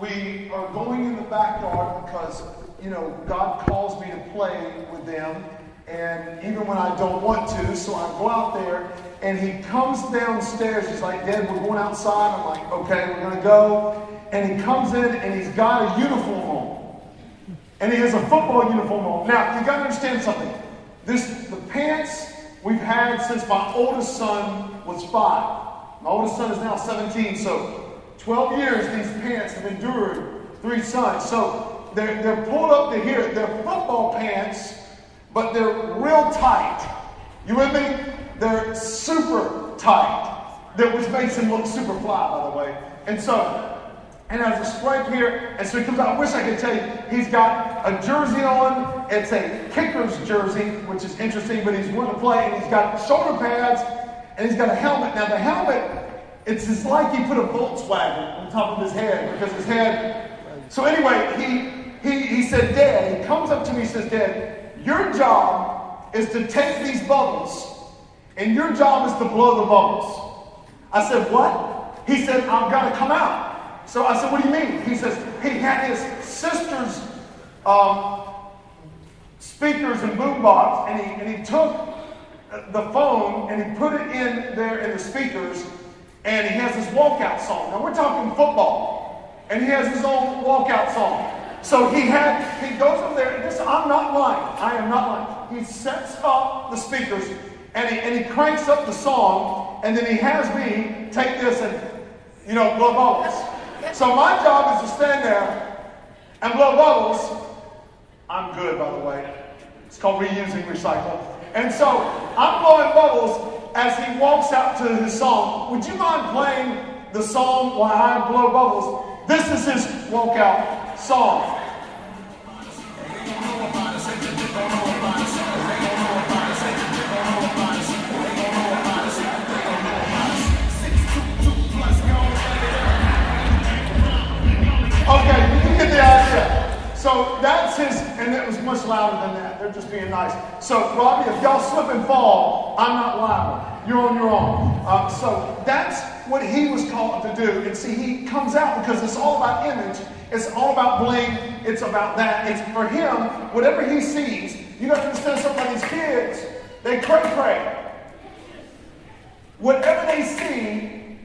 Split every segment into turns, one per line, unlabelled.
we are going in the backyard because, you know, God calls me to play with them. And even when I don't want to, so I go out there and he comes downstairs. He's like, Dad, we're going outside. I'm like, okay, we're going to go. And he comes in and he's got a uniform on. And he has a football uniform on. Now, you got to understand something. This, the pants we've had since my oldest son was five. My oldest son is now 17, so 12 years these pants have endured three sons. So they're, they're pulled up to here. They're football pants, but they're real tight. You with me? They're super tight. That which makes him look super fly, by the way. And so, and has a stripe here, and so he comes out. I wish I could tell you, he's got a jersey on. It's a kicker's jersey, which is interesting, but he's willing to play, and he's got shoulder pads, and he's got a helmet. Now the helmet, it's just like he put a Volkswagen on top of his head because his head. So anyway, he he he said, Dad. He comes up to me, and says, Dad, your job is to take these bubbles and your job is to blow the bubbles. I said, What? He said, I've got to come out. So I said, What do you mean? He says, He had his sister's um, speakers and boombox, and he, and he took the phone and he put it in there in the speakers, and he has his walkout song. Now we're talking football, and he has his own walkout song. So he had, he goes up there, and this, I'm not lying. I am not lying. He sets up the speakers and he, and he cranks up the song, and then he has me take this and, you know, blow bubbles. So my job is to stand there and blow bubbles. I'm good, by the way. It's called reusing recycle. And so I'm blowing bubbles as he walks out to his song. Would you mind playing the song while I blow bubbles? This is his walkout song. So that's his, and it was much louder than that. They're just being nice. So, Robbie, if y'all slip and fall, I'm not liable. You're on your own. Uh, so that's what he was called to do. And see, he comes out because it's all about image. It's all about bling. It's about that. It's for him, whatever he sees, you got to understand something these kids, they cray cray. Whatever they see,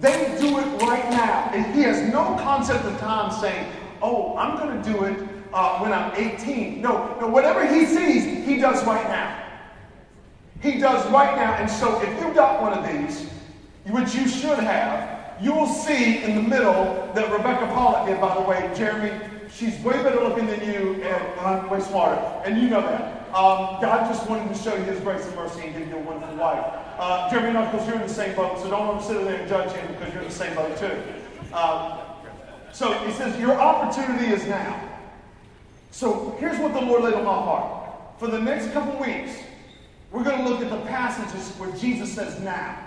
they do it right now. And he has no concept of time saying, oh, I'm going to do it uh, when I'm 18. No, no, whatever he sees, he does right now. He does right now. And so if you've got one of these, which you should have, you will see in the middle that Rebecca Pollock did, by the way, Jeremy, she's way better looking than you, and I'm way smarter. And you know that. Um, God just wanted to show you his grace and mercy and give you a wonderful wife. Uh, Jeremy Knuckles, you're in the same boat, so don't sit there and judge him because you're in the same boat too. Um, so he says, Your opportunity is now. So here's what the Lord laid on my heart. For the next couple weeks, we're going to look at the passages where Jesus says now.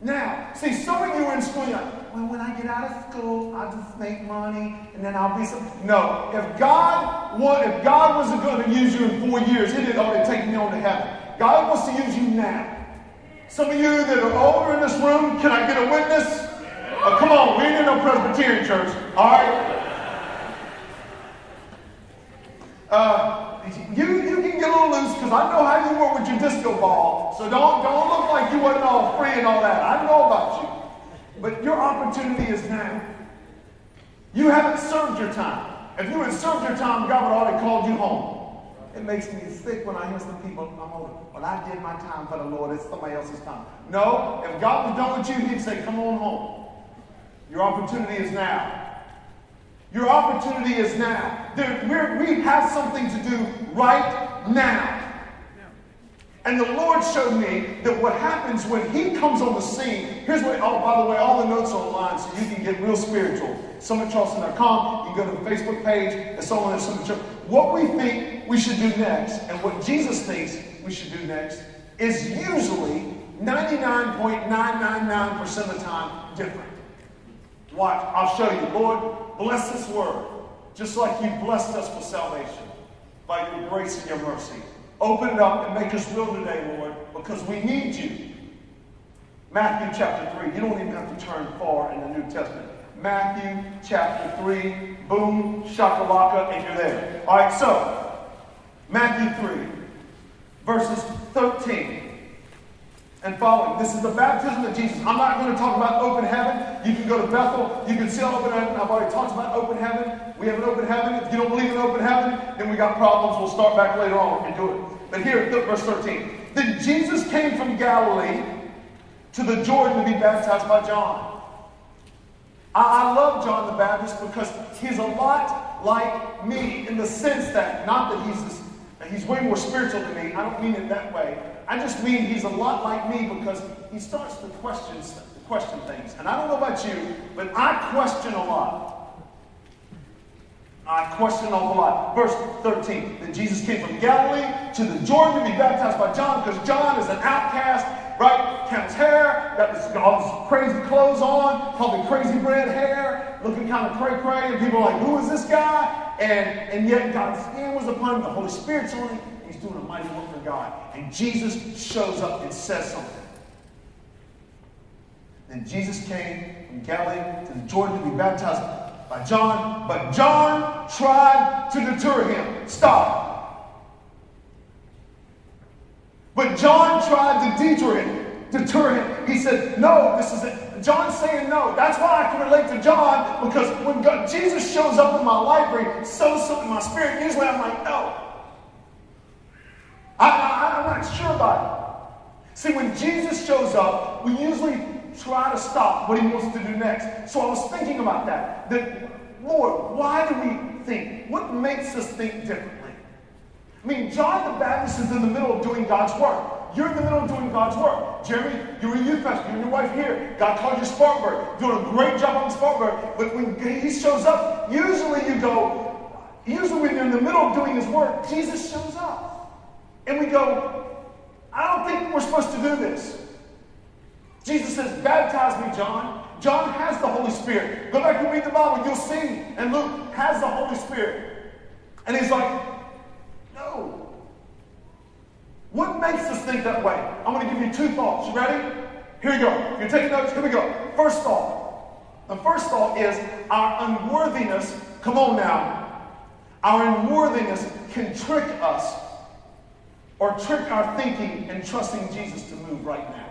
Now, see, some of you are in school, you're like, well, when I get out of school, I'll just make money and then I'll be some. No, if God, if God wasn't going to use you in four years, He didn't already take me on to heaven. God wants to use you now. Some of you that are older in this room, can I get a witness? Oh, come on, we ain't in no Presbyterian church, all right? Uh, you, you can get a little loose because I know how you were with your disco ball. So don't, don't look like you wasn't all free and all that. I know about you. But your opportunity is now. You haven't served your time. If you had served your time, God would already called you home. It makes me sick when I hear some people, I'm older. Well, I did my time for the Lord. It's somebody else's time. No, if God was done with you, He'd say, Come on home. Your opportunity is now. Your opportunity is now. There, we have something to do right now. And the Lord showed me that what happens when He comes on the scene, here's what, oh, by the way, all the notes are online so you can get real spiritual. SummitCharleston.com, you can go to the Facebook page, and all on there, Summit Charleston. What we think we should do next, and what Jesus thinks we should do next, is usually 99.999% of the time different. Watch, I'll show you. Lord, bless this word, just like you blessed us with salvation by your grace and your mercy. Open it up and make us real today, Lord, because we need you. Matthew chapter 3. You don't even have to turn far in the New Testament. Matthew chapter 3. Boom, shakalaka, and you're there. All right, so Matthew 3, verses 13 and following. This is the baptism of Jesus. I'm not going to talk about open heaven. You can go to Bethel. You can see open heaven. I've already talked about open heaven. We have an open heaven. If you don't believe in open heaven, then we got problems. We'll start back later on and do it. But here, verse 13. Then Jesus came from Galilee to the Jordan to be baptized by John. I, I love John the Baptist because he's a lot like me in the sense that, not that he's, he's way more spiritual than me, I don't mean it that way. I just mean he's a lot like me because he starts to question, question things. And I don't know about you, but I question a lot. I question awful lot. Verse 13 that Jesus came from Galilee to the Jordan to be baptized by John because John is an outcast right? Cam's hair, got this, all this crazy clothes on, probably crazy red hair, looking kind of cray cray, and people are like, who is this guy? And, and yet God's hand was upon him, the Holy Spirit's on him, he's doing a mighty work for God. And Jesus shows up and says something. Then Jesus came from Galilee to the Jordan to be baptized by John, but John tried to deter him. Stop. But John tried to detour him, deter him. He said, No, this is it. John's saying no. That's why I can relate to John, because when God, Jesus shows up in my library, so something in my spirit, usually I'm like, no. I, I'm not sure about it. See, when Jesus shows up, we usually try to stop what he wants to do next. So I was thinking about that. That, Lord, why do we think? What makes us think differently? I mean, John the Baptist is in the middle of doing God's work. You're in the middle of doing God's work. Jeremy, you're a youth pastor. You and your wife here. God called you Spartanburg. Doing a great job on Spartanburg. But when he shows up, usually you go, usually when you're in the middle of doing his work, Jesus shows up. And we go, I don't think we're supposed to do this. Jesus says, Baptize me, John. John has the Holy Spirit. Go back and read the Bible, you'll see. And Luke has the Holy Spirit. And he's like, no. What makes us think that way? I'm going to give you two thoughts. You ready? Here you go. If you're taking notes, here we go. First thought. The first thought is our unworthiness. Come on now. Our unworthiness can trick us or trick our thinking and trusting Jesus to move right now.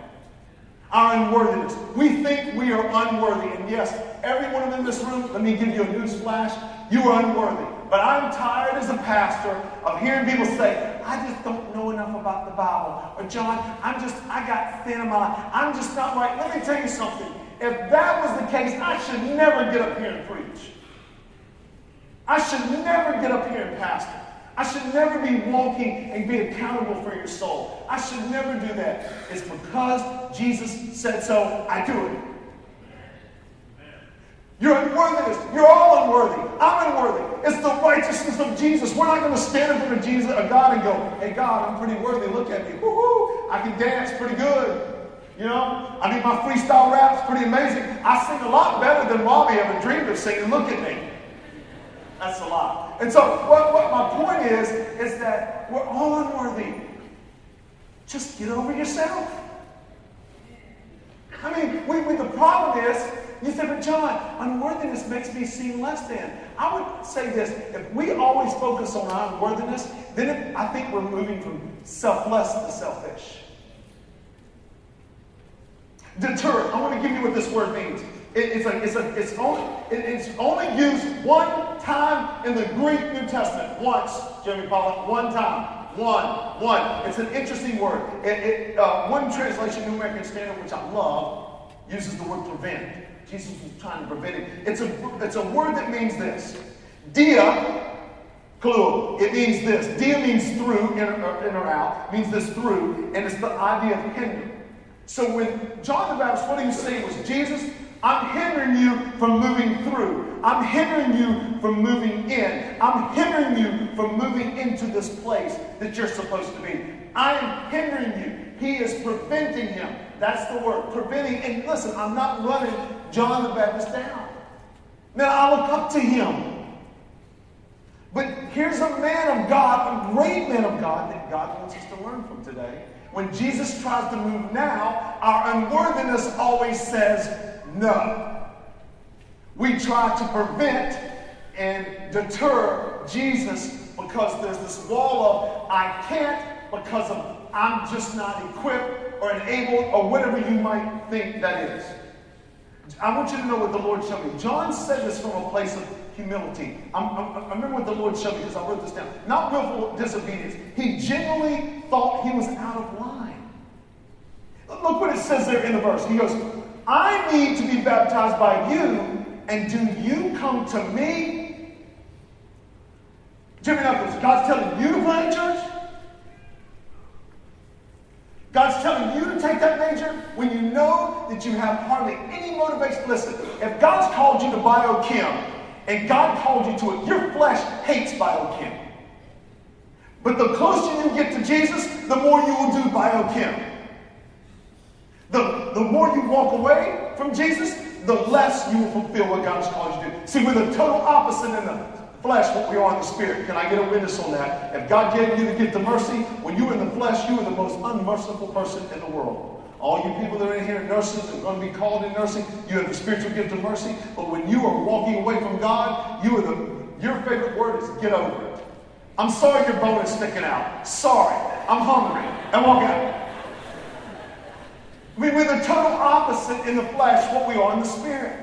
Our unworthiness. We think we are unworthy. And yes, everyone in this room, let me give you a news flash. You are unworthy. But I'm tired as a pastor of hearing people say, I just don't know enough about the Bible. Or John, I'm just, I got thin in my life. I'm just not right. Let me tell you something. If that was the case, I should never get up here and preach. I should never get up here and pastor. I should never be walking and be accountable for your soul. I should never do that. It's because Jesus said so, I do it. You're unworthiness. You're all unworthy. I'm unworthy. It's the righteousness of Jesus. We're not going to stand in front of Jesus, a God, and go, "Hey God, I'm pretty worthy. Look at me. Woo-hoo. I can dance pretty good." You know, I mean, my freestyle rap's pretty amazing. I sing a lot better than Robbie ever dreamed of singing. Look at me. That's a lot. And so, what, what my point is, is that we're all unworthy. Just get over yourself. I mean, we, we, the problem is you say, but John, unworthiness makes me seem less than. I would say this if we always focus on our unworthiness, then it, I think we're moving from selfless to selfish. Deter. I want to give you what this word means. It, it's, a, it's, a, it's, only, it, it's only used one time in the Greek New Testament. Once, Jeremy Pollock, one time. One, one. It's an interesting word. It, it, uh, one translation, New American Standard, which I love, uses the word prevent. Jesus was trying to prevent it. It's a, it's a word that means this. Dia, clue, it means this. Dia means through, in or, in or out, means this through, and it's the idea of hinder. So when John the Baptist, what he was saying was, Jesus, I'm hindering you from moving through. I'm hindering you from moving in. I'm hindering you from moving into this place that you're supposed to be. I am hindering you. He is preventing him. That's the word, preventing. And listen, I'm not running John the Baptist down. Now I look up to him. But here's a man of God, a great man of God that God wants us to learn from today. When Jesus tries to move now, our unworthiness always says no. We try to prevent and deter Jesus because there's this wall of I can't because of I'm just not equipped or enabled or whatever you might think that is. I want you to know what the Lord showed me. John said this from a place of humility. I'm, I'm, i remember what the Lord showed me because I wrote this down. Not willful disobedience. He genuinely thought he was out of line. Look what it says there in the verse. He goes, I need to be baptized by you, and do you come to me? Jimmy Knuckles, God's telling you to plant church? God's telling you to take that major when you know that you have hardly any motivation. Listen, if God's called you to biochem and God called you to it, your flesh hates biochem. But the closer you get to Jesus, the more you will do biochem. The, the more you walk away from Jesus, the less you will fulfill what God has called you to do. See, we're the total opposite in the flesh what we are in the spirit. Can I get a witness on that? If God gave you the gift of mercy, when you were in the flesh, you were the most unmerciful person in the world. All you people that are in here, nurses, are going to be called in nursing, you have the spiritual gift of mercy. But when you are walking away from God, you are the your favorite word is get over it. I'm sorry your bone is sticking out. Sorry. I'm hungry. And walk out. I mean, we're the total opposite in the flesh what we are in the spirit.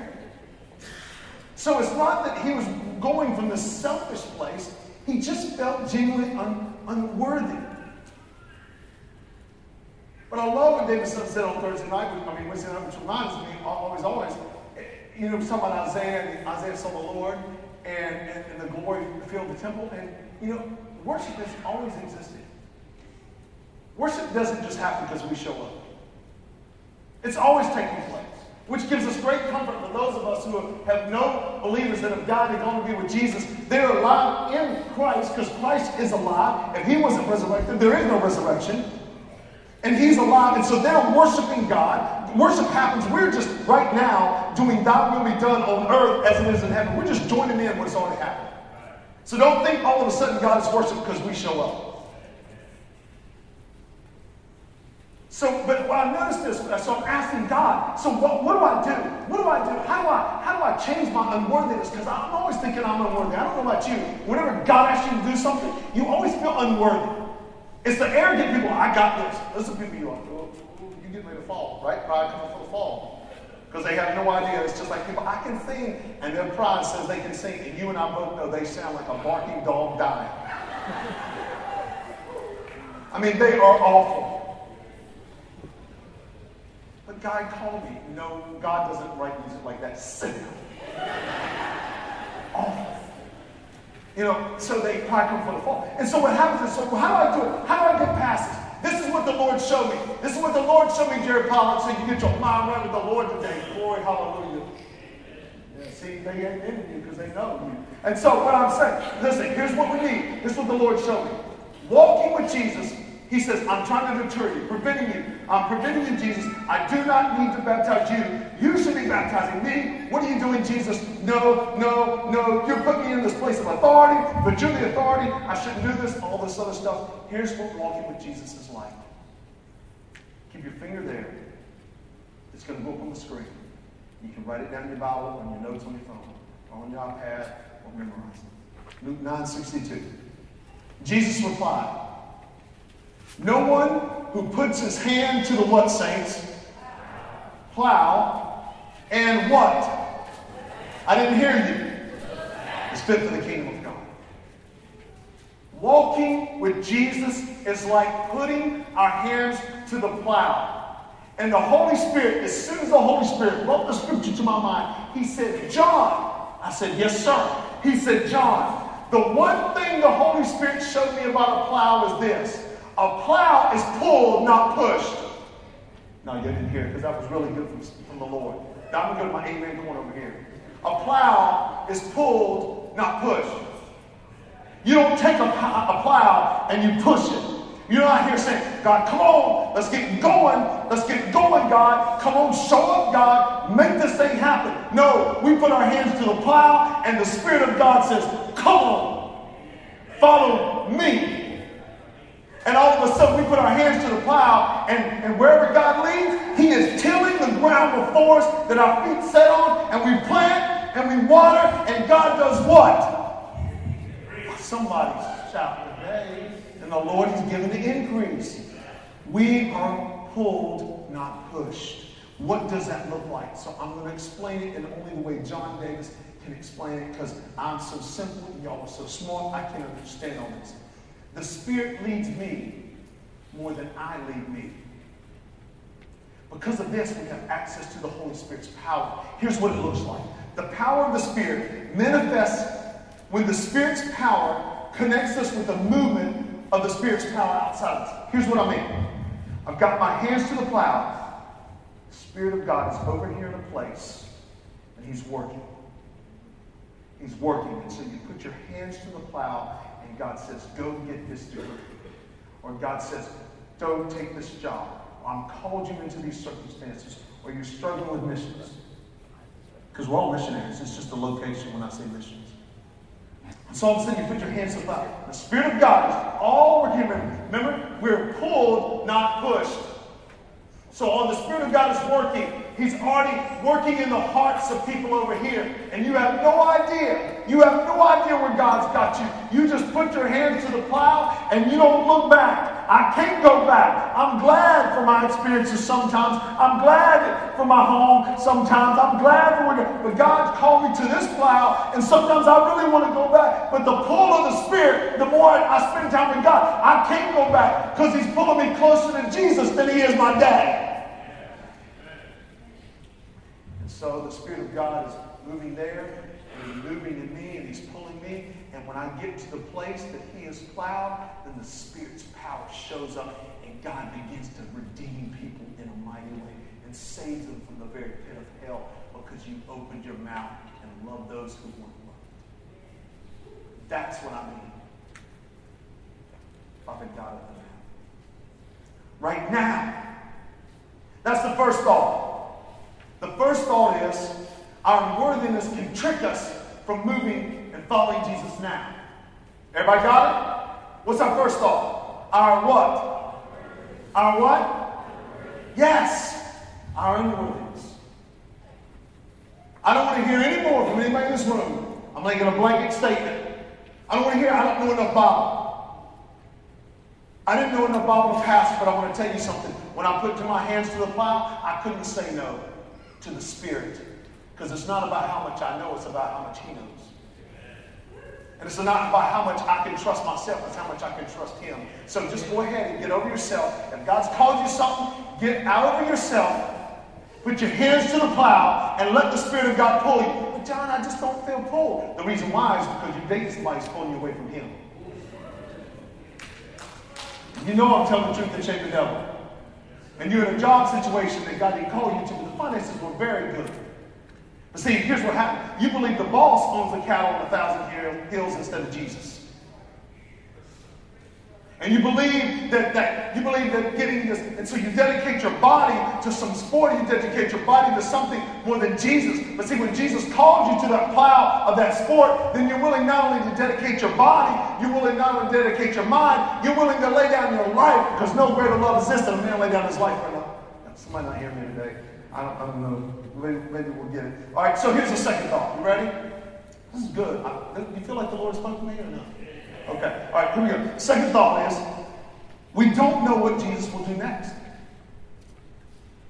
So it's not that he was going from this selfish place, he just felt genuinely un- unworthy. But I love what David said on Thursday night, I mean, Wednesday night, which reminds me always, always, you know, talking about Isaiah, Isaiah saw the Lord, and, and, and the glory filled the temple. And, you know, worship has always existed. Worship doesn't just happen because we show up. It's always taking place which gives us great comfort for those of us who have no believers that have died and gone to be with Jesus. They're alive in Christ because Christ is alive. If he wasn't resurrected, there is no resurrection. And he's alive, and so they're worshiping God. Worship happens. We're just right now doing that will be done on earth as it is in heaven. We're just joining in what's already happened. So don't think all of a sudden God is worship because we show up. So, but what I noticed this, uh, so I'm asking God, so what, what do I do? What do I do? How do I, how do I change my unworthiness? Because I'm always thinking I'm unworthy. I don't know about you. Whenever God asks you to do something, you always feel unworthy. It's the arrogant people, I got this. Listen to people you are. You get ready to fall, right? Pride coming for the fall. Because they have no idea. It's just like people, I can sing, and their pride says they can sing, and you and I both know they sound like a barking dog dying. I mean, they are awful. God called me. No, God doesn't write music like that. Cynical. Awful. Oh. You know, so they probably come for the fall. And so what happens is, so how do I do it? How do I get past this? This is what the Lord showed me. This is what the Lord showed me, Jerry Pollard, so you get your mind right with the Lord today. Glory, hallelujah. Yeah, see, they ain't in you because they know you. And so what I'm saying, listen, here's what we need. This is what the Lord showed me. Walking with Jesus he says, I'm trying to deter you, preventing you. I'm preventing you, Jesus. I do not need to baptize you. You should be baptizing me. What are you doing, Jesus? No, no, no. You're putting me in this place of authority, but you're the authority. I shouldn't do this, all this other stuff. Here's what walking with Jesus is like. Keep your finger there. It's going to go up on the screen. You can write it down in your Bible, on your notes on your phone, or on your iPad, or memorize it. Luke 9 62. Jesus replied, no one who puts his hand to the what, saints? Plow. And what? I didn't hear you. Is fit for the kingdom of God. Walking with Jesus is like putting our hands to the plow. And the Holy Spirit, as soon as the Holy Spirit brought the scripture to my mind, he said, John. I said, Yes, sir. He said, John, the one thing the Holy Spirit showed me about a plow is this a plow is pulled, not pushed. No, you didn't hear it because that was really good from, from the Lord. Now I'm going to go to my amen corner over here. A plow is pulled, not pushed. You don't take a, a plow and you push it. You're not here saying, God, come on, let's get going. Let's get going, God. Come on, show up, God. Make this thing happen. No, we put our hands to the plow, and the Spirit of God says, Come on, follow me. And all of a sudden, we put our hands to the plow, and, and wherever God leads, He is tilling the ground before us that our feet set on, and we plant, and we water, and God does what? Somebody's shouting today. And the Lord is giving the increase. We are pulled, not pushed. What does that look like? So I'm going to explain it in only the way John Davis can explain it because I'm so simple y'all are so smart, I can't understand all this. The Spirit leads me more than I lead me. Because of this, we have access to the Holy Spirit's power. Here's what it looks like the power of the Spirit manifests when the Spirit's power connects us with the movement of the Spirit's power outside us. Here's what I mean I've got my hands to the plow. The Spirit of God is over here in a place, and He's working. He's working. And so you put your hands to the plow, and God says, Go get this degree. Or God says, Don't take this job. I'm called you into these circumstances. Or you're struggling with missions. Because we're all missionaries. It's just a location when I say missions. And so all of a sudden you put your hands up the. Spirit of God is all working. Remember, we're pulled, not pushed. So all the Spirit of God is working. He's already working in the hearts of people over here. And you have no idea. You have no idea where God's got you. You just put your hands to the plow and you don't look back. I can't go back. I'm glad for my experiences sometimes. I'm glad for my home sometimes. I'm glad for where, but God's called me to this plow, and sometimes I really want to go back. But the pull of the Spirit, the more I, spend time with God, I can't go back because He's pulling me closer to Jesus than He is my dad. So the Spirit of God is moving there, and He's moving in me, and He's pulling me. And when I get to the place that He has plowed, then the Spirit's power shows up, and God begins to redeem people in a mighty way and saves them from the very pit of hell because you opened your mouth and loved those who weren't loved. That's what I mean. Father God of the Right now. That's the first thought. The first thought is our unworthiness can trick us from moving and following Jesus now. Everybody got it? What's our first thought? Our what? Our what? Yes, our unworthiness. I don't want to hear any more from anybody in this room. I'm making a blanket statement. I don't want to hear, I don't know enough Bible. I didn't know enough Bible to pass, but I want to tell you something. When I put my hands to the plow, I couldn't say no to the Spirit. Because it's not about how much I know, it's about how much He knows. And it's not about how much I can trust myself, it's how much I can trust Him. So just go ahead and get over yourself. If God's called you something, get out over yourself. Put your hands to the plow and let the Spirit of God pull you. But John, I just don't feel pulled. The reason why is because you date somebody's pulling you away from Him. You know I'm telling the truth to shame the devil and you're in a job situation that God didn't call you to, but the finances were very good. But see, here's what happened. You believe the boss owns the cattle on a thousand hills instead of Jesus. And you believe that, that you believe that getting this, and so you dedicate your body to some sport, you dedicate your body to something more than Jesus. But see, when Jesus called you to that plow of that sport, then you're willing not only to dedicate your body, you're willing not only to dedicate your mind, you're willing to lay down your life because no greater love exists than a man lay down his life for another. Somebody not hearing me today. I don't, I don't know. Maybe, maybe, we'll get it. All right, so here's the second thought. You ready? This is good. I, you feel like the Lord spoke to me or no? Okay. All right, here we go. Second thought is we don't know what Jesus will do next.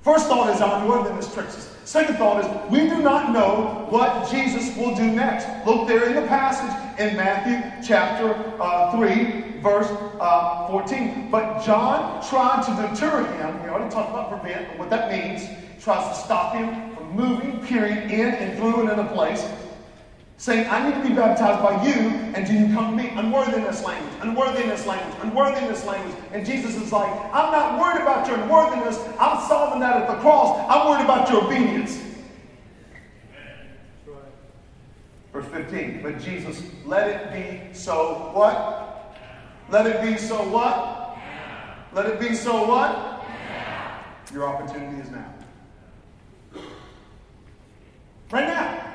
First thought is our unworthiness tricks us. Second thought is we do not know what Jesus will do next. Look there in the passage in Matthew chapter uh, 3, verse uh, 14. But John tried to deter him. We already talked about prevent and what that means. Tries to stop him from moving, peering in and through and in a place saying, I need to be baptized by you, and do you come to me? Unworthiness language, unworthiness language, unworthiness language. And Jesus is like, I'm not worried about your unworthiness. I'm solving that at the cross. I'm worried about your obedience. Verse 15, but Jesus, let it be so what? Let it be so what? Let it be so what? Your opportunity is now. Right now.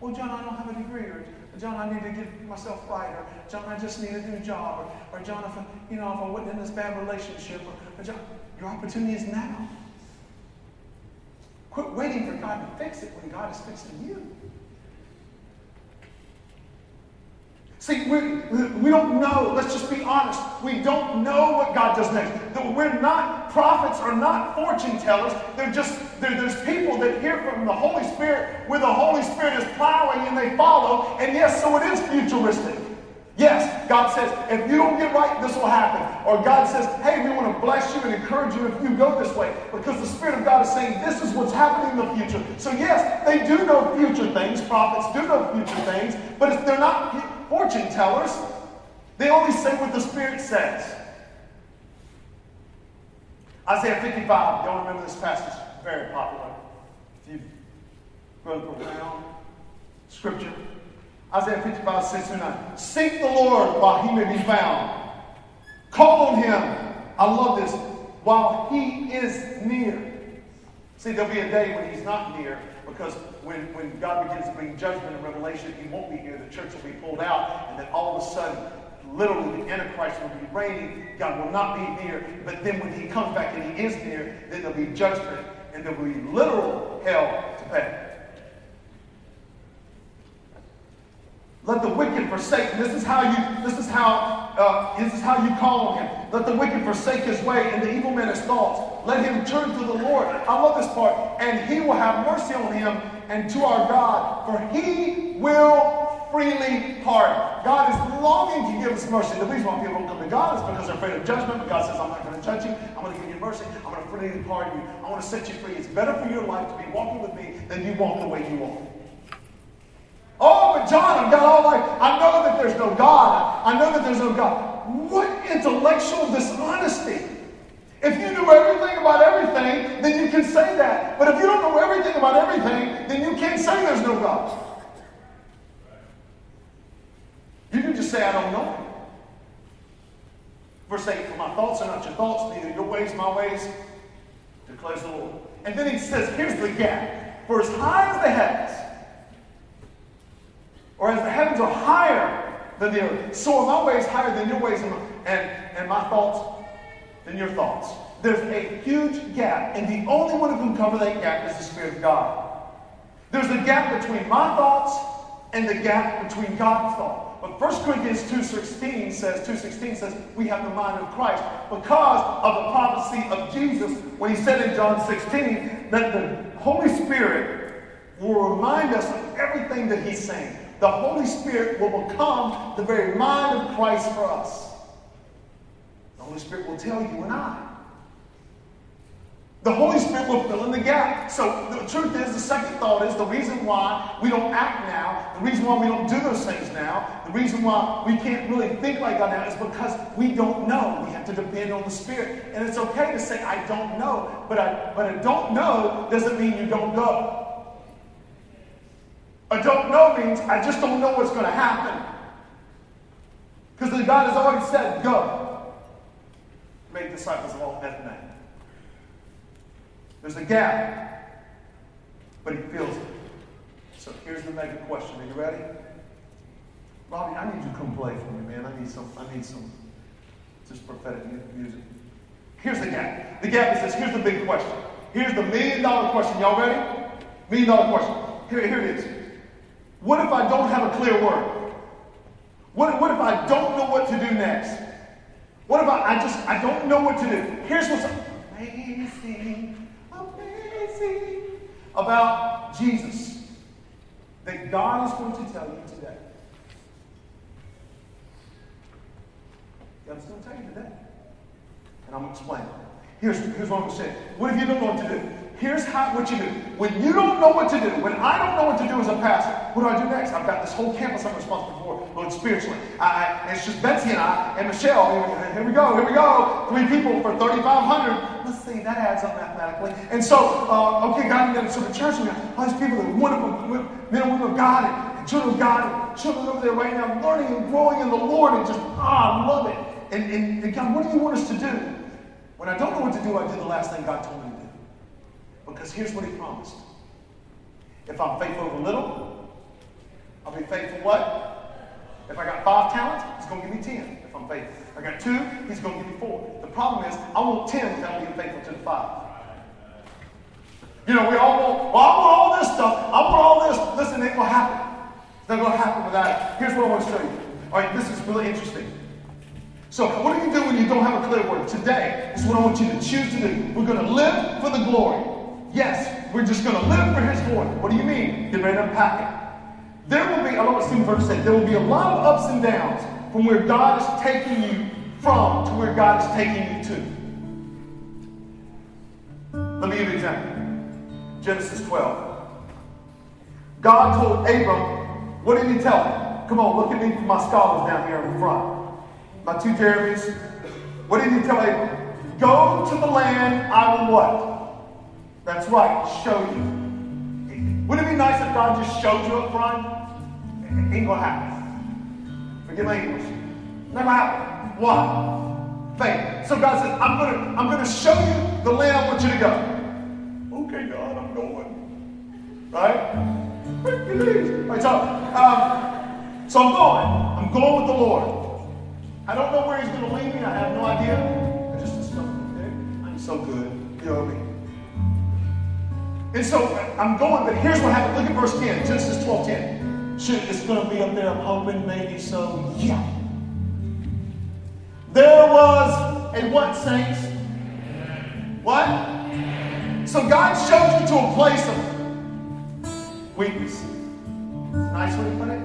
Well, John, I don't have a degree, or John, I need to get myself right, or John, I just need a new job, or, or John, if I, you know, if I wasn't in this bad relationship, or, or John, your opportunity is now. Quit waiting for God to fix it when God is fixing you. See, we, we don't know. Let's just be honest. We don't know what God does next. We're not prophets or not fortune tellers. They're just, they're, there's people that hear from the Holy Spirit where the Holy Spirit is plowing and they follow. And yes, so it is futuristic. Yes, God says, if you don't get right, this will happen. Or God says, hey, we want to bless you and encourage you if you go this way. Because the Spirit of God is saying, this is what's happening in the future. So, yes, they do know future things. Prophets do know future things. But if they're not fortune tellers, they only say what the Spirit says. Isaiah 55, y'all remember this passage? Very popular. If you've grown up around Scripture. Isaiah 55, 6 through 9. Seek the Lord while he may be found. Call on him. I love this. While he is near. See, there'll be a day when he's not near because when, when God begins to bring judgment and revelation, he won't be here. The church will be pulled out, and then all of a sudden, literally the Antichrist will be reigning. God will not be near. But then when he comes back and he is near, then there'll be judgment, and there'll be literal hell to pay. Let the wicked forsake. This is how you. This is how. Uh, this is how you call on him. Let the wicked forsake his way, and the evil man his thoughts. Let him turn to the Lord. I love this part. And he will have mercy on him, and to our God, for he will freely pardon. God is longing to give us mercy. The reason why people don't come to God is because they're afraid of judgment. But God says, "I'm not going to judge you. I'm going to give you mercy. I'm going to freely pardon you. I want to set you free. It's better for your life to be walking with me than you walk the way you walk." Oh, but John, I've got all like, I know that there's no God. I know that there's no God. What intellectual dishonesty. If you knew everything about everything, then you can say that. But if you don't know everything about everything, then you can't say there's no God. You can just say, I don't know. Verse 8, for my thoughts are not your thoughts, neither your ways my ways, declares the Lord. And then he says, here's the gap. For as high as the heavens or as the heavens are higher than the earth, so are my ways higher than your ways, and, and, and my thoughts than your thoughts. There's a huge gap, and the only one who can cover that gap is the Spirit of God. There's a gap between my thoughts and the gap between God's thoughts. But 1 Corinthians 2.16 says, 2.16 says, we have the mind of Christ because of the prophecy of Jesus when he said in John 16 that the Holy Spirit will remind us of everything that he's saying the Holy Spirit will become the very mind of Christ for us. Holy Spirit will tell you and I. The Holy Spirit will fill in the gap. So the truth is, the second thought is the reason why we don't act now, the reason why we don't do those things now, the reason why we can't really think like God now is because we don't know. We have to depend on the Spirit. And it's okay to say, I don't know. But I but I don't know doesn't mean you don't go. I don't know means I just don't know what's going to happen. Because God has already said, go. Make disciples of all men. There's a gap, but he feels it. So here's the mega question. Are you ready? Robbie, I need you to come play for me, man. I need some, I need some just prophetic music. Here's the gap. The gap is this. Here's the big question. Here's the million dollar question. Y'all ready? Million dollar question. Here, here it is. What if I don't have a clear word? What, what if I don't know what to do next? What about, I, just I don't know what to do? Here's what's amazing, amazing about Jesus that God is going to tell you today. God's going to tell you today. And I'm going to explain. Here's, here's what I'm going to say. What if you know what to do? Here's how, what you do. When you don't know what to do, when I don't know what to do as a pastor, what do I do next? I've got this whole campus I'm responsible for, Lord, spiritually. I, it's just Betsy and I and Michelle. Here we go, here we go. Three people for 3,500. Let's see, that adds up mathematically. And so, uh, okay, God, and so the church, got all these people that are wonderful men and women of God and, and children of God and children over there right now learning and growing in the Lord and just, ah, I love it. And, and, and God, what do you want us to do? When I don't know what to do, I do the last thing God told me to. Because here's what he promised. If I'm faithful over little, I'll be faithful what? If I got five talents, he's going to give me ten if I'm faithful. If I got two, he's going to give me four. The problem is, I want ten without being faithful to the five. You know, we all want, well, I want all this stuff. I want all this. Listen, it will happen. It's not going to happen without it. Here's what I want to show you. All right, this is really interesting. So, what do you do when you don't have a clear word? Today is what I want you to choose to do. We're going to live for the glory. Yes, we're just going to live for His glory. What do you mean? Get ready to unpack it. There will be, I love what Stephen Verse said, there will be a lot of ups and downs from where God is taking you from to where God is taking you to. Let me give you an example. Genesis 12. God told Abram, what did he tell him? Come on, look at me for my scholars down here in the front my two Jeremys. What did he tell Abram? Go to the land I will what? That's right, show you. Wouldn't it be nice if God just showed you up front? It ain't gonna happen. Forget my English. Never happen. Why? Faith. So God says, I'm gonna, I'm gonna show you the land I want you to go. Okay, God, I'm going. Right? Right, so, um, so I'm going. I'm going with the Lord. I don't know where he's to lead me. I have no idea. I just discovered Okay? I'm so good. You know what I mean? And so I'm going, but here's what happened. Look at verse 10, Genesis 12 10. Shoot, it's going to be up there. I'm hoping, maybe so. Yeah. There was a what, saints? What? So God showed you to a place of weakness. Nice way to put it.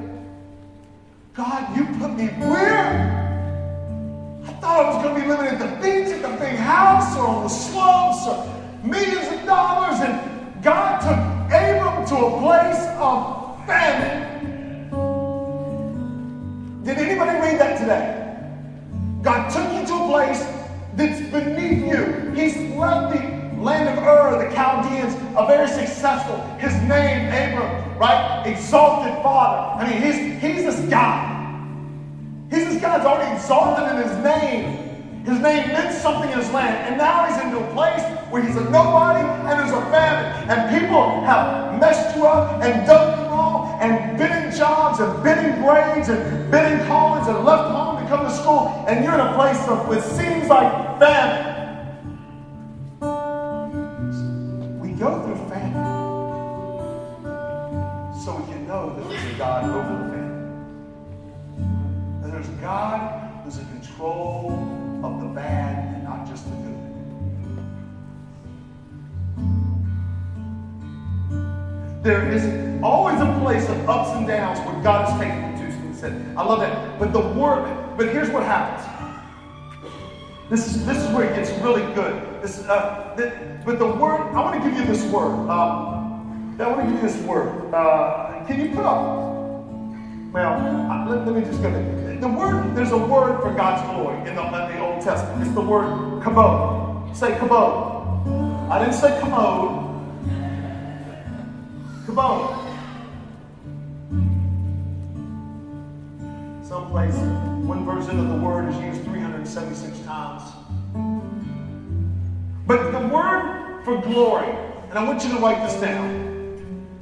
God, you put me where? I thought I was going to be living at the beach, at the big house, or on the slopes, or millions of dollars. And God took Abram to a place of famine. Did anybody read that today? God took you to a place that's beneath you. He's left the land of Ur, the Chaldeans, a very successful, his name, Abram, right? Exalted father. I mean, he's, he's this guy. He's this guy's already exalted in his name. His name meant something in his land. And now he's into a place where he's a nobody and there's a famine. And people have messed you up and done you wrong and been in jobs and been in grades and been in college and left home to come to school. And you're in a place of what seems like famine. We go through famine so we can know that there's a God over the famine. there's a God who's in control of the bad and not just the good. There is always a place of ups and downs where God is you to. Said, I love that. But the word, but here's what happens. This is this is where it gets really good. This, uh, but the word, I want to give you this word. Um, I want to give you this word. Uh, can you put up well, uh, let, let, me just go there. The word, there's a word for God's glory in the, in the Old Testament. It's the word kabod. Say kabod. I didn't say commode. Kabod. Someplace, one version of the word is used 376 times. But the word for glory, and I want you to write this down.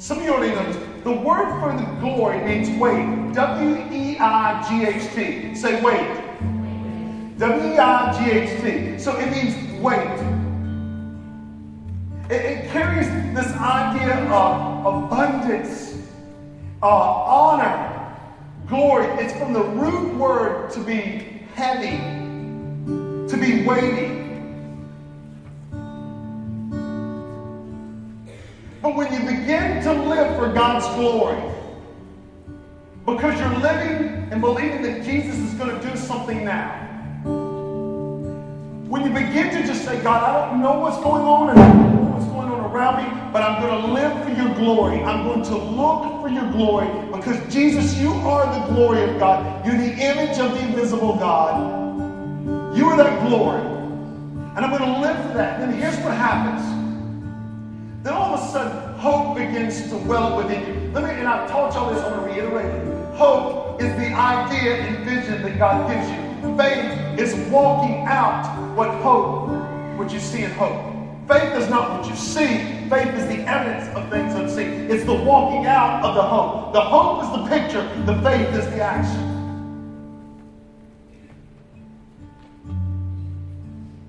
Some of you know this. The word for the glory means weight. W E I G H T. Say weight. W E I G H T. So it means weight. It, it carries this idea of abundance, uh, honor, glory. It's from the root word to be heavy, to be weighty. But when you begin to live for God's glory, because you're living and believing that Jesus is going to do something now, when you begin to just say, God, I don't know what's going on and I don't know what's going on around me, but I'm going to live for your glory. I'm going to look for your glory because Jesus, you are the glory of God. You're the image of the invisible God. You are that glory. And I'm going to live for that. And here's what happens. Then all of a sudden, hope begins to well within you. Let me, and I've taught y'all this, I'm going to reiterate it. Hope is the idea and vision that God gives you. Faith is walking out what hope, what you see in hope. Faith is not what you see. Faith is the evidence of things unseen. It's the walking out of the hope. The hope is the picture. The faith is the action.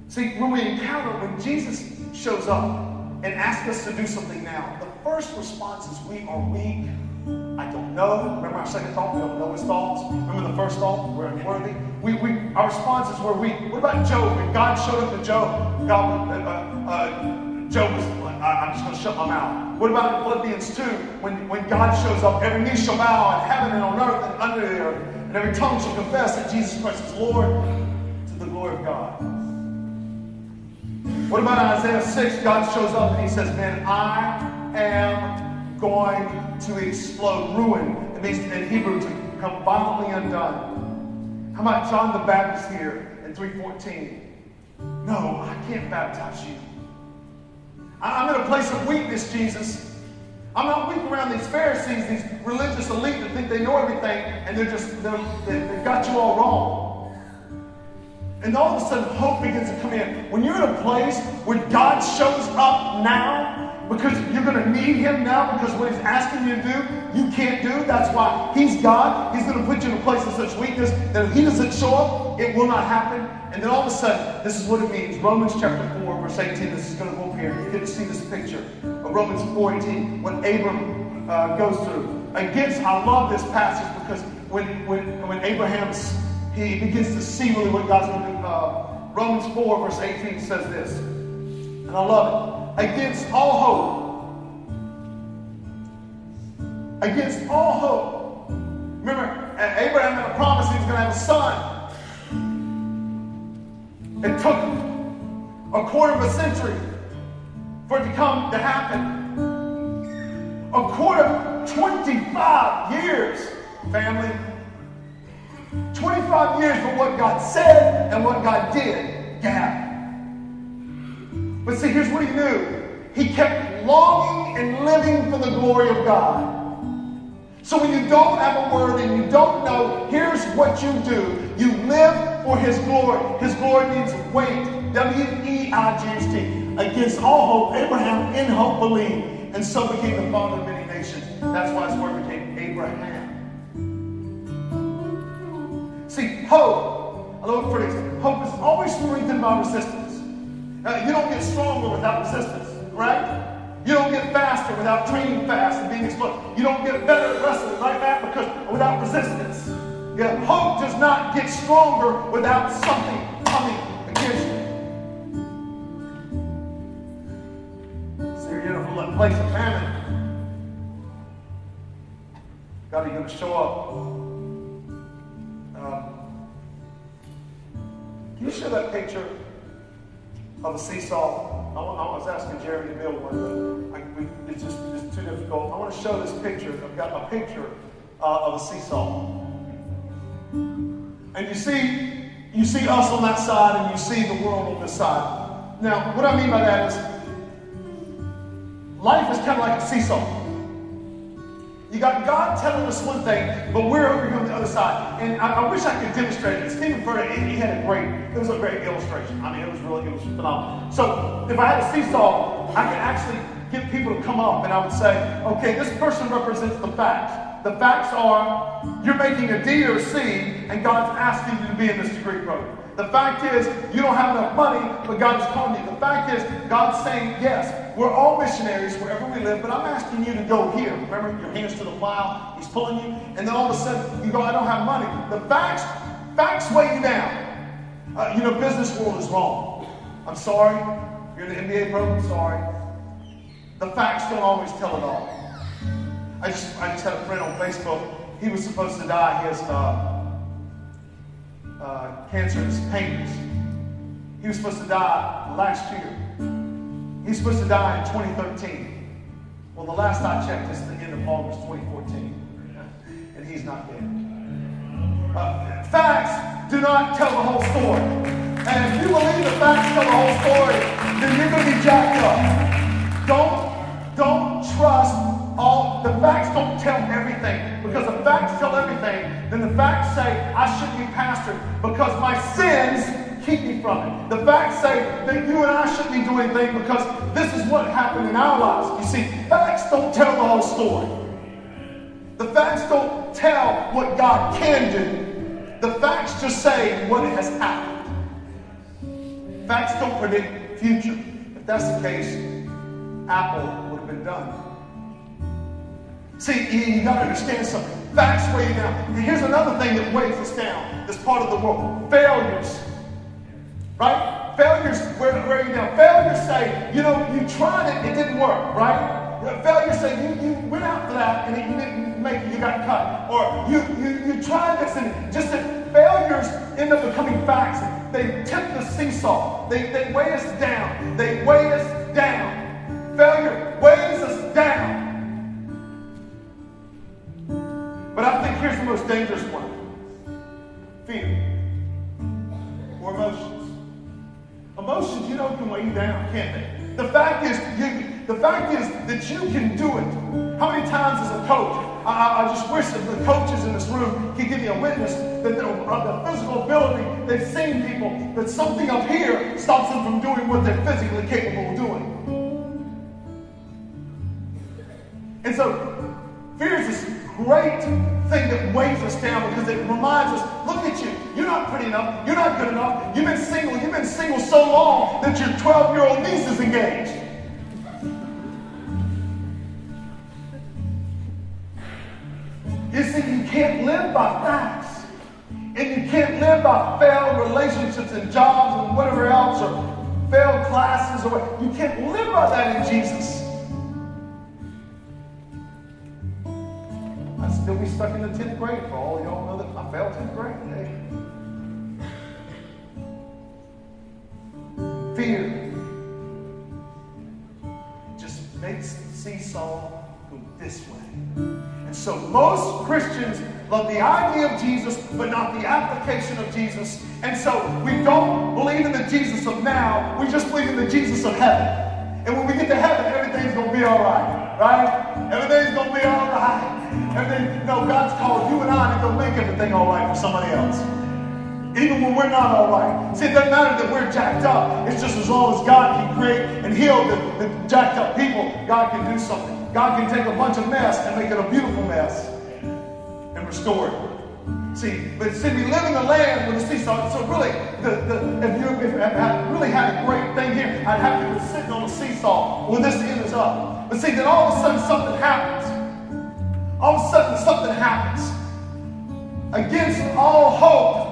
See, when we encounter, when Jesus shows up, and ask us to do something now, the first response is we are weak, I don't know. Remember our second thought? We don't know his thoughts. Remember the first thought? We're unworthy. We, we, our response is we're weak. What about Job? When God showed up to Job, God, uh, uh, uh Job was I'm just going to shut my mouth. What about Philippians 2? When, when God shows up, every knee shall bow in heaven and on earth and under the earth, and every tongue shall confess that Jesus Christ is Lord to the glory of God. What about Isaiah 6? God shows up and he says, Man, I am going to explode, ruin. It means in Hebrew to come violently undone. How about John the Baptist here in 314? No, I can't baptize you. I'm in a place of weakness, Jesus. I'm not weak around these Pharisees, these religious elite that think they know everything, and they're just, they're, they've got you all wrong. And all of a sudden, hope begins to come in. When you're in a place where God shows up now, because you're going to need Him now, because what He's asking you to do, you can't do. That's why He's God. He's going to put you in a place of such weakness that if He doesn't show up, it will not happen. And then all of a sudden, this is what it means. Romans chapter 4, verse 18. This is going to go up here. You get to see this picture of Romans 4 18, what Abram uh, goes through. Against, I love this passage because when, when, when Abraham's, he begins to see really what God's going to do. Uh, Romans 4, verse 18 says this. And I love it. Against all hope. Against all hope. Remember, Abraham had a promise he was going to have a son. It took a quarter of a century for it to come to happen. A quarter, 25 years, family. 25 years for what God said and what God did. Gap. But see, here's what he knew. He kept longing and living for the glory of God. So when you don't have a word and you don't know, here's what you do. You live for his glory. His glory means wait. W-E-I-G-H-T. Against all hope, Abraham in hope believed, and so became the father of many nations. That's why his word became Abraham. See, hope, I love phrase, hope is always strengthened by resistance. Uh, you don't get stronger without resistance, right? You don't get faster without training fast and being explosive. You don't get better at wrestling like that because without resistance. Yeah, hope does not get stronger without something was asking Jerry to build one, but I, we, it's just it's too difficult. I want to show this picture. I've got a picture uh, of a seesaw. And you see, you see us on that side, and you see the world on this side. Now, what I mean by that is, life is kind of like a seesaw. You got God telling us one thing, but we're over here on the other side. And I, I wish I could demonstrate it. Steven Furtick, he, he, had a great, it was a great illustration. I mean, it was really, it was phenomenal. So if I had a seesaw, I could actually get people to come up and I would say, okay, this person represents the facts. The facts are you're making a D or a C, and God's asking you to be in this degree program. The fact is, you don't have enough money, but God is calling you. The fact is, God's saying, yes, we're all missionaries wherever we live, but I'm asking you to go here. Remember, your hands to the plow, He's pulling you, and then all of a sudden, you go, I don't have money. The facts, facts weigh you down. Uh, you know, business world is wrong. I'm sorry. You're in the MBA program, sorry. The facts don't always tell it all. I just, I just had a friend on Facebook. He was supposed to die. He has uh, uh, cancer in his pancreas. He was supposed to die last year. He's supposed to die in 2013. Well, the last I checked, it's the end of August 2014. And he's not dead. Uh, facts do not tell the whole story. And if you believe the facts tell the whole story, then you're going to be jacked up. Don't, don't trust all, the facts don't tell everything. Because the facts tell everything, then the facts say, I shouldn't be pastored because my sins keep me from it. The facts say that you and I shouldn't be doing anything because this is what happened in our lives. You see, facts don't tell the whole story. The facts don't tell what God can do. The facts just say what has happened. Facts don't predict future. If that's the case, Apple would have been done. See, you, you got to understand something. Facts weigh you down. Here's another thing that weighs us down. This part of the world. Failures. Right? Failures weigh, weigh you down. Failures say, you know, you tried it, it didn't work, right? Failures say you, you went out for that and you didn't make it, you got cut. Or you, you, you tried this and just that failures end up becoming facts. They tip the seesaw. They, they weigh us down. They weigh us down. Failure weighs us down. But I think here's the most dangerous one fear or emotions. Emotions, you know, can weigh you down, can't they? The fact is, you, the fact is that you can do it. How many times as a coach, I, I just wish that the coaches in this room could give me a witness that the, uh, the physical ability, they've seen people, that something up here stops them from doing what they're physically capable of doing. And so, fear is this great that weighs us down because it reminds us look at you. You're not pretty enough. You're not good enough. You've been single. You've been single so long that your 12 year old niece is engaged. You see, you can't live by facts. And you can't live by failed relationships and jobs and whatever else, or failed classes, or what. You can't live by that in Jesus. Be stuck in the 10th grade for all y'all know that I failed 10th grade. Hey. Fear just makes seesaw go this way. And so most Christians love the idea of Jesus, but not the application of Jesus. And so we don't believe in the Jesus of now, we just believe in the Jesus of heaven. And when we get to heaven, everything's going to be all right, right? Everything's going to be all right. Everything, no, God's called you and I to go make everything all right for somebody else. Even when we're not all right. See, it doesn't matter that we're jacked up. It's just as long as God can create and heal the, the jacked up people, God can do something. God can take a bunch of mess and make it a beautiful mess and restore it. See, but see, we live in the land with the seesaw. So really, the, the, if you if I really had a great thing here, I'd have to be sitting on the seesaw when this end is up. But see, then all of a sudden something happens all of a sudden something happens. Against all hope,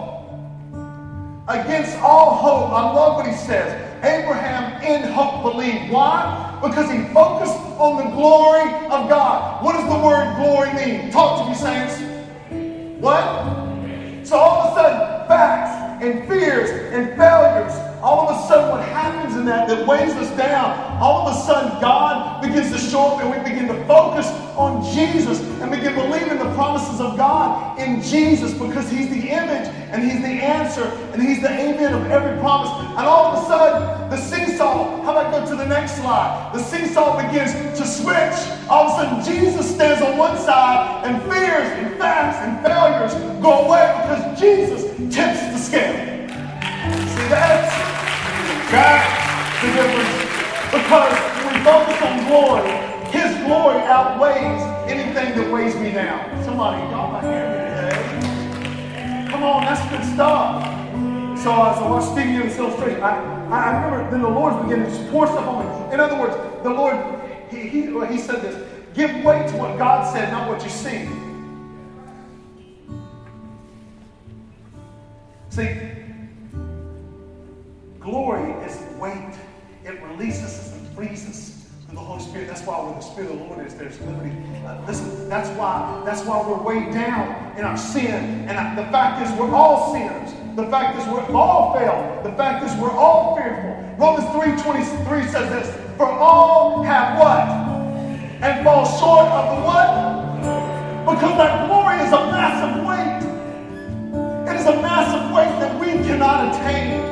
against all hope, I love what he says. Abraham in hope believed. Why? Because he focused on the glory of God. What does the word glory mean? Talk to me, saints. What? So all of a sudden, facts and fears and failures all of a sudden, what happens in that that weighs us down, all of a sudden, God begins to show up and we begin to focus on Jesus and begin believing the promises of God in Jesus because He's the image and He's the answer and He's the amen of every promise. And all of a sudden, the seesaw, how about go to the next slide? The seesaw begins to switch. All of a sudden, Jesus stands on one side and fears and facts and failures go away because Jesus tips the scale. See that? That's the difference. Because when we focus on glory, His glory outweighs anything that weighs me down. Somebody, y'all not hearing me today? Come on, that's good stuff. So as I watched Stevie do this illustration, I, I remember then the Lord began to just pour stuff on me. In other words, the Lord, He, he, he said this give weight to what God said, not what you see. See, Glory is weight. It releases and frees us through the Holy Spirit. That's why where the Spirit of the Lord is, there's liberty. Uh, listen, that's why that's why we're weighed down in our sin. And the fact is, we're all sinners. The fact is, we're all failed. The fact is, we're all fearful. Romans 3:23 says this: For all have what? And fall short of the what? Because that glory is a massive weight. It is a massive weight that we cannot attain.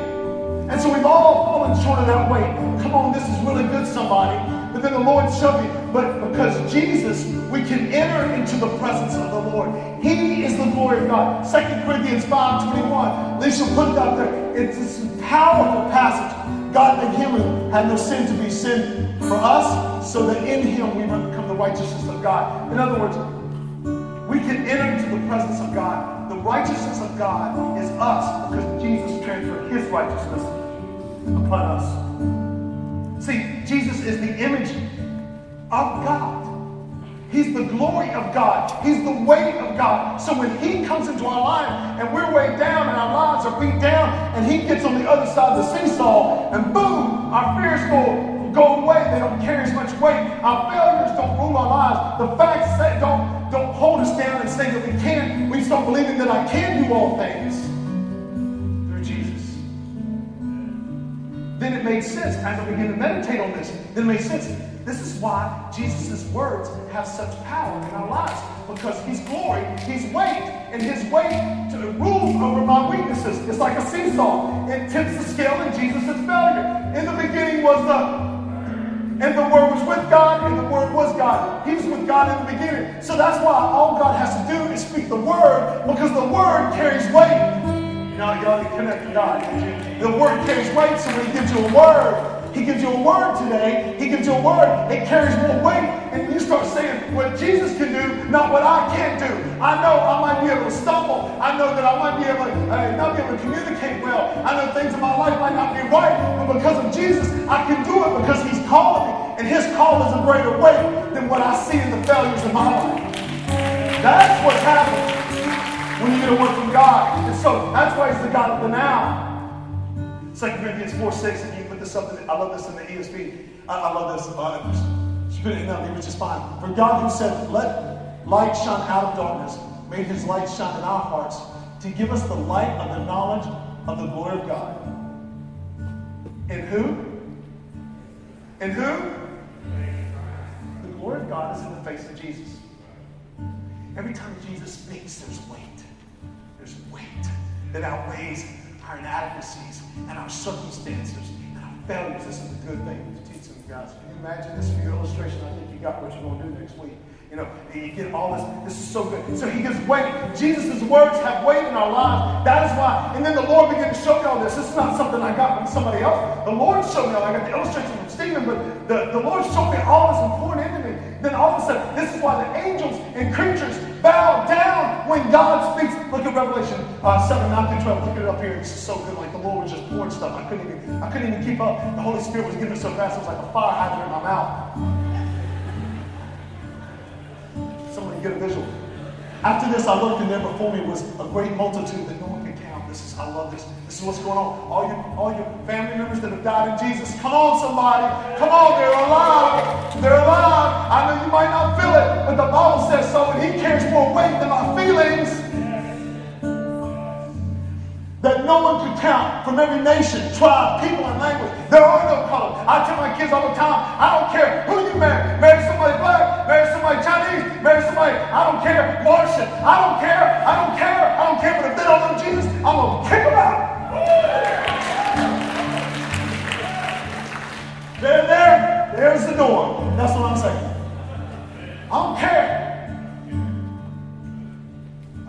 And so we've all fallen short of that weight. Come on, this is really good, somebody. But then the Lord showed me, but because Jesus, we can enter into the presence of the Lord. He is the glory of God. 2 Corinthians 5 21. Lisa put it out there. It's this powerful passage. God made him had no sin to be sin for us, so that in him we might become the righteousness of God. In other words, we can enter into the presence of God. The righteousness of God is us because Jesus transferred his righteousness upon us. See, Jesus is the image of God. He's the glory of God. He's the weight of God. So when He comes into our life and we're weighed down and our lives are beat down, and He gets on the other side of the seesaw, and boom, our fears go, go away. They don't carry as much weight. Our failures don't rule our lives. The facts that don't, don't hold us down and say that we can't. We start believing that I can do all things Then it made sense as I began to meditate on this. Then it made sense this is why Jesus' words have such power in our lives. Because He's glory, He's weight, and His weight to rules over my weaknesses. It's like a seesaw. It tips the scale in Jesus' failure. In the beginning was the and the Word was with God, and the Word was God. He was with God in the beginning. So that's why all God has to do is speak the Word, because the Word carries weight. Know, y'all connect to God. The Word carries weight, so when He gives you a Word, he gives you a word today. He gives you a word. It carries more weight. And you start saying what Jesus can do, not what I can't do. I know I might be able to stumble. I know that I might be able to uh, not be able to communicate well. I know things in my life might not be right. But because of Jesus, I can do it because he's calling me. And his call is a greater weight than what I see in the failures of my life. That's what's happening you get a word from God. And so that's why he's the God of the now. 2 Corinthians 4 6, and you put this up, I love this in the ESV. I, I love this. Uh, put it in NLT, which is fine. For God who said, Let light shine out of darkness, made his light shine in our hearts to give us the light of the knowledge of the glory of God. In who? In who? The glory of God is in the face of Jesus. Every time Jesus speaks, there's weight. That outweighs our inadequacies and our circumstances and our failures. This is a good thing to teach some guys. Can you imagine this for your illustration? I think you got what you're going to do next week. You know, and you get all this. This is so good. So he gives weight. Jesus' words have weight in our lives. That is why. And then the Lord began to show me all this. This is not something I got from somebody else. The Lord showed me all. I got the illustration from Steven, but the, the Lord showed me all this poured into me. Then all of a sudden, this is why the angels and creatures bow down when God speaks. Look at Revelation uh, 7, 9 through 12. Look at it up here. This is so good. Like the Lord was just pouring stuff. I couldn't even, I couldn't even keep up. The Holy Spirit was giving so fast, it was like a fire hydrant in my mouth. Someone get a visual. After this, I looked, and there before me was a great multitude that no one I love this. This is what's going on. All your, all your family members that have died in Jesus, come on, somebody. Come on, they're alive. They're alive. I know you might not feel it, but the Bible says so, and He cares more weight than my feelings that no one could count from every nation, tribe, people, and language. There are no colors. I tell my kids all the time, I don't care who you marry. Marry somebody black, marry somebody Chinese, marry somebody, I don't care, Martian. I don't care, I don't care, I don't care. But if they don't know Jesus, I'm going to kick them out. They're there, there's the door. That's what I'm saying. I don't care.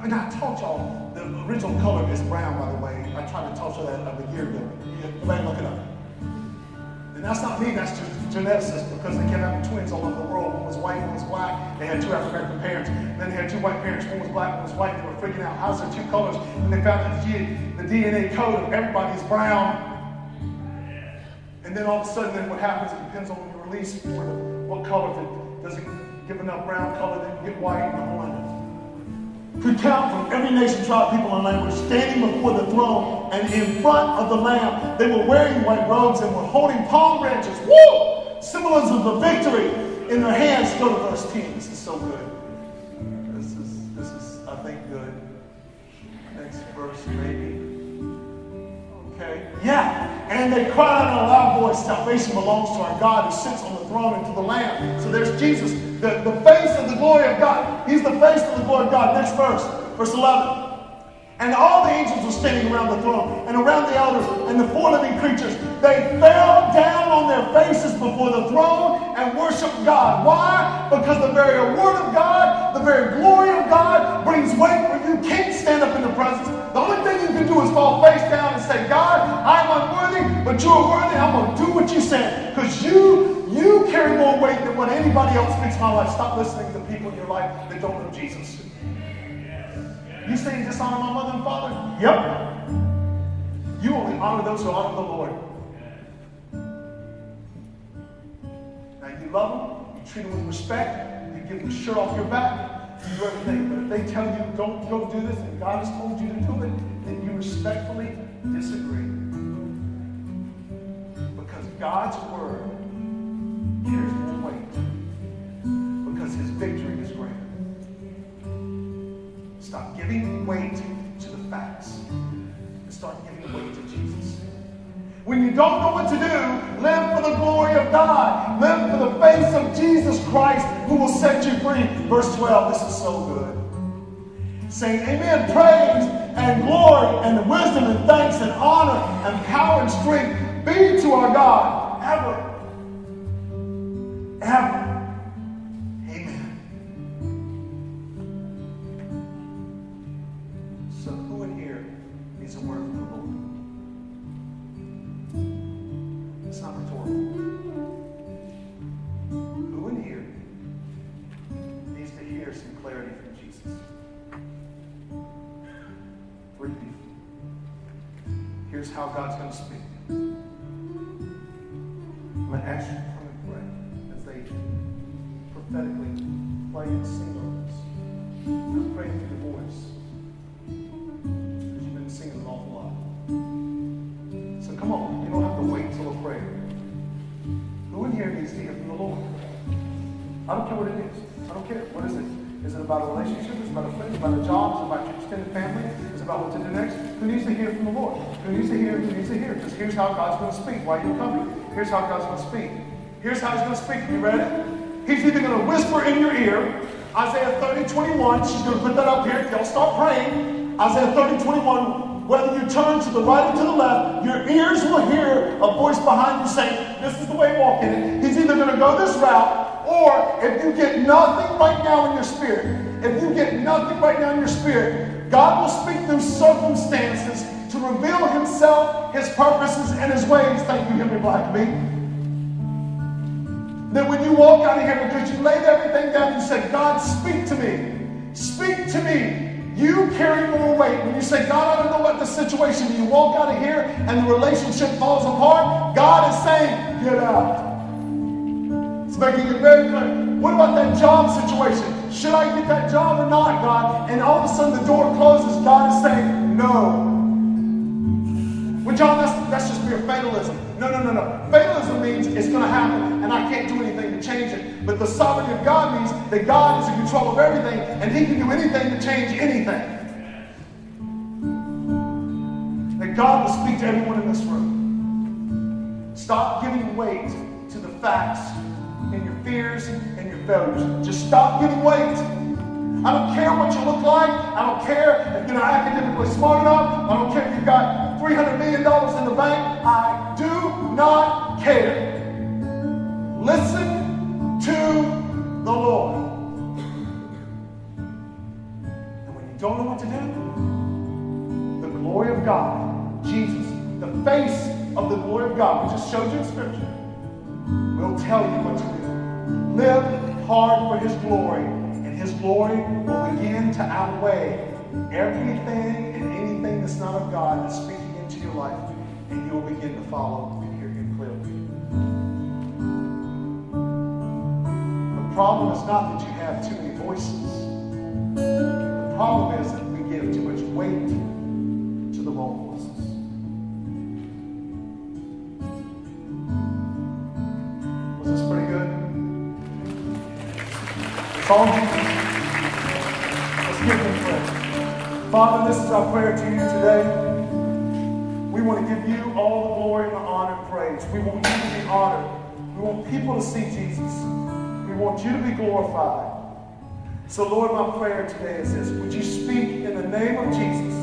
And I told y'all, the original color is brown, by the way. I tried to tell you that a year ago. Everybody look it up. And that's not me, that's just geneticists because they kept having twins all over the world. One was white, one was black. They had two African American parents. Then they had two white parents. One was black, one was white. They were freaking out. How's there two colors? And they found that the, DNA code of everybody is brown. And then all of a sudden, then what happens, it depends on when you release what color. If it doesn't give enough brown color, then you get white and the whole could count from every nation, tribe, people, and language, standing before the throne and in front of the Lamb. They were wearing white robes and were holding palm branches. Woo! Symbolism of the victory in their hands. Go to verse 10. This is so good. This is, this is I think, good. Next verse, maybe. Okay. Yeah. And they cried out in a loud voice, Salvation belongs to our God who sits on the throne and to the Lamb. So there's Jesus the, the face of the glory of God. He's the face of the glory of God. Next verse, verse 11. And all the angels were standing around the throne and around the elders and the four living creatures. They fell down on their faces before the throne and worshiped God. Why? Because the very word of God, the very glory of God brings weight where you can't stand up in the presence. The only thing you can do is fall face down say, God, I'm unworthy, but you're worthy. I'm going to do what you said because you you carry more weight than what anybody else in my life. Stop listening to people in your life that don't know Jesus. You say you dishonor my mother and father? Yep. You only honor those who honor the Lord. Now you love them, you treat them with respect, you give them the shirt off your back, you do everything. But if they tell you don't go do this and God has told you to do it, then you respectfully disagree. Because God's word carries more weight. Because his victory is greater. Stop giving weight to the facts and start giving weight to Jesus. When you don't know what to do, live for the glory of God. Live for the face of Jesus Christ who will set you free. Verse 12, this is so good. Saying, Amen, praise and glory and wisdom and thanks and honor and power and strength be to our God ever. Ever. God's going to speak. The Lord? Who needs to hear? Because here's how God's going to speak. Why are you coming? Here's how God's going to speak. Here's how He's going to speak. You ready? He's either going to whisper in your ear, Isaiah 30, 21. She's going to put that up here. Y'all start praying. Isaiah 30, 21. Whether you turn to the right or to the left, your ears will hear a voice behind you saying, This is the way, walk in it. He's either going to go this route, or if you get nothing right now in your spirit, if you get nothing right now in your spirit, God will speak through circumstances reveal Himself, His purposes, and His ways. Thank you, Henry Blackaby. Then when you walk out of here because you laid everything down, you said, God, speak to me. Speak to me. You carry more weight. When you say, God, I don't know what the situation, you walk out of here and the relationship falls apart, God is saying, get out. It's making it very clear. What about that job situation? Should I get that job or not, God? And all of a sudden the door closes. God is saying, no. Well, John, that's, that's just mere fatalism. No, no, no, no. Fatalism means it's going to happen, and I can't do anything to change it. But the sovereignty of God means that God is in control of everything, and He can do anything to change anything. That God will speak to everyone in this room. Stop giving weight to the facts and your fears and your failures. Just stop giving weight. I don't care what you look like. I don't care if you're not academically smart enough. I don't care if you've got $300 million in the bank. I do not care. Listen to the Lord. And when you don't know what to do, the glory of God, Jesus, the face of the glory of God, we just showed you in Scripture, will tell you what to do. Live hard for His glory and his glory will begin to outweigh everything and anything that's not of God into your life, and you will begin to follow and hear Him clearly. The problem is not that you have too many voices. The problem is that we give too much weight to the wrong voices. Was this pretty good? It's all Jesus. Let's give him prayer. Father, this is our prayer to you today. We want to give you all the glory and the honor and praise. We want you to be honored. We want people to see Jesus. We want you to be glorified. So, Lord, my prayer today is this. Would you speak in the name of Jesus?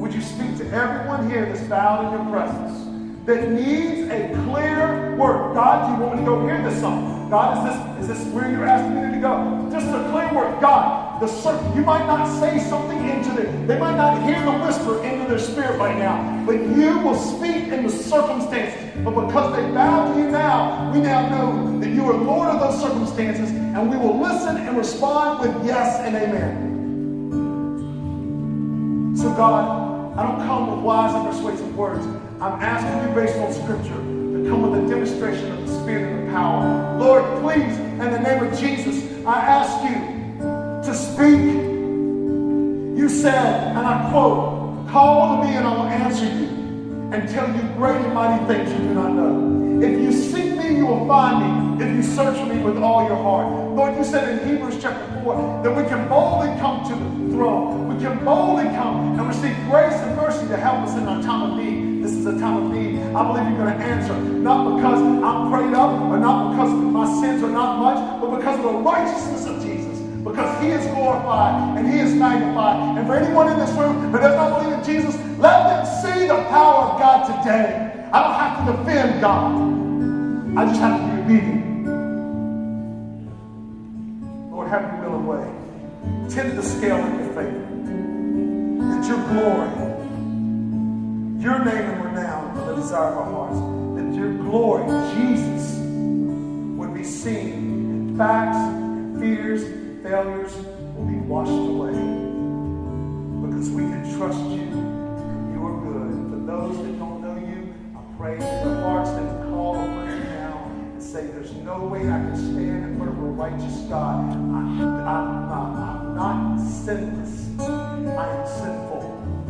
Would you speak to everyone here that's bowed in your presence that needs a clear word? God, do you want me to go hear this song? God, is this, is this where you're asking me to go? Just a clear word. God, the you might not say something into them. They might not hear the whisper into their spirit right now, but you will speak in the circumstances. But because they bow to you now, we now know that you are Lord of those circumstances, and we will listen and respond with yes and amen. So, God, I don't come with wise and persuasive words. I'm asking you based on Scripture to come with a demonstration of the Spirit and the power. Lord, please, in the name of Jesus, I ask you to speak. You said, and I quote, call to me and I will answer you and tell you great and mighty things you do not know. If you seek me, you will find me if you search for me with all your heart. Lord, you said in Hebrews chapter 4 that we can boldly come to the throne. We can boldly come and receive grace and mercy to help us in our time of need. This is a time of need. I believe you're going to answer. Not because I'm prayed up or not because my sins are not much, but because of the righteousness of. Because he is glorified and he is magnified. And for anyone in this room who does not believe in Jesus, let them see the power of God today. I don't have to defend God. I just have to be obedient. Lord, have your will and way. Tip the scale in your favor. That your glory, your name and renown the desire of our hearts. That your glory, Jesus, would be seen. In facts, and fears, failures will be washed away. Because we can trust you and you are good. For those that don't know you, I pray that their hearts that call upon you now and say, There's no way I can stand in front of a righteous God. I'm, I'm, not, I'm not sinless. I am sinful.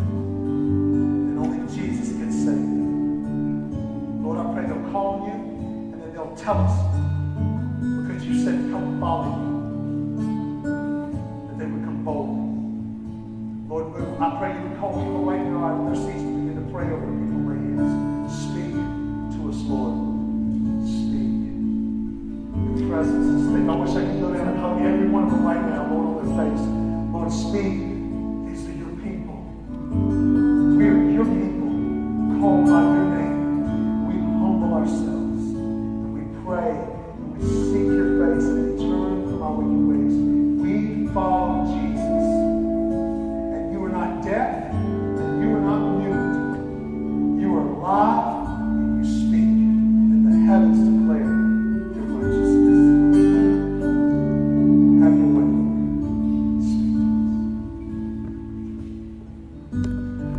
And only Jesus can save me. Lord, I pray they'll call on you and then they'll tell us.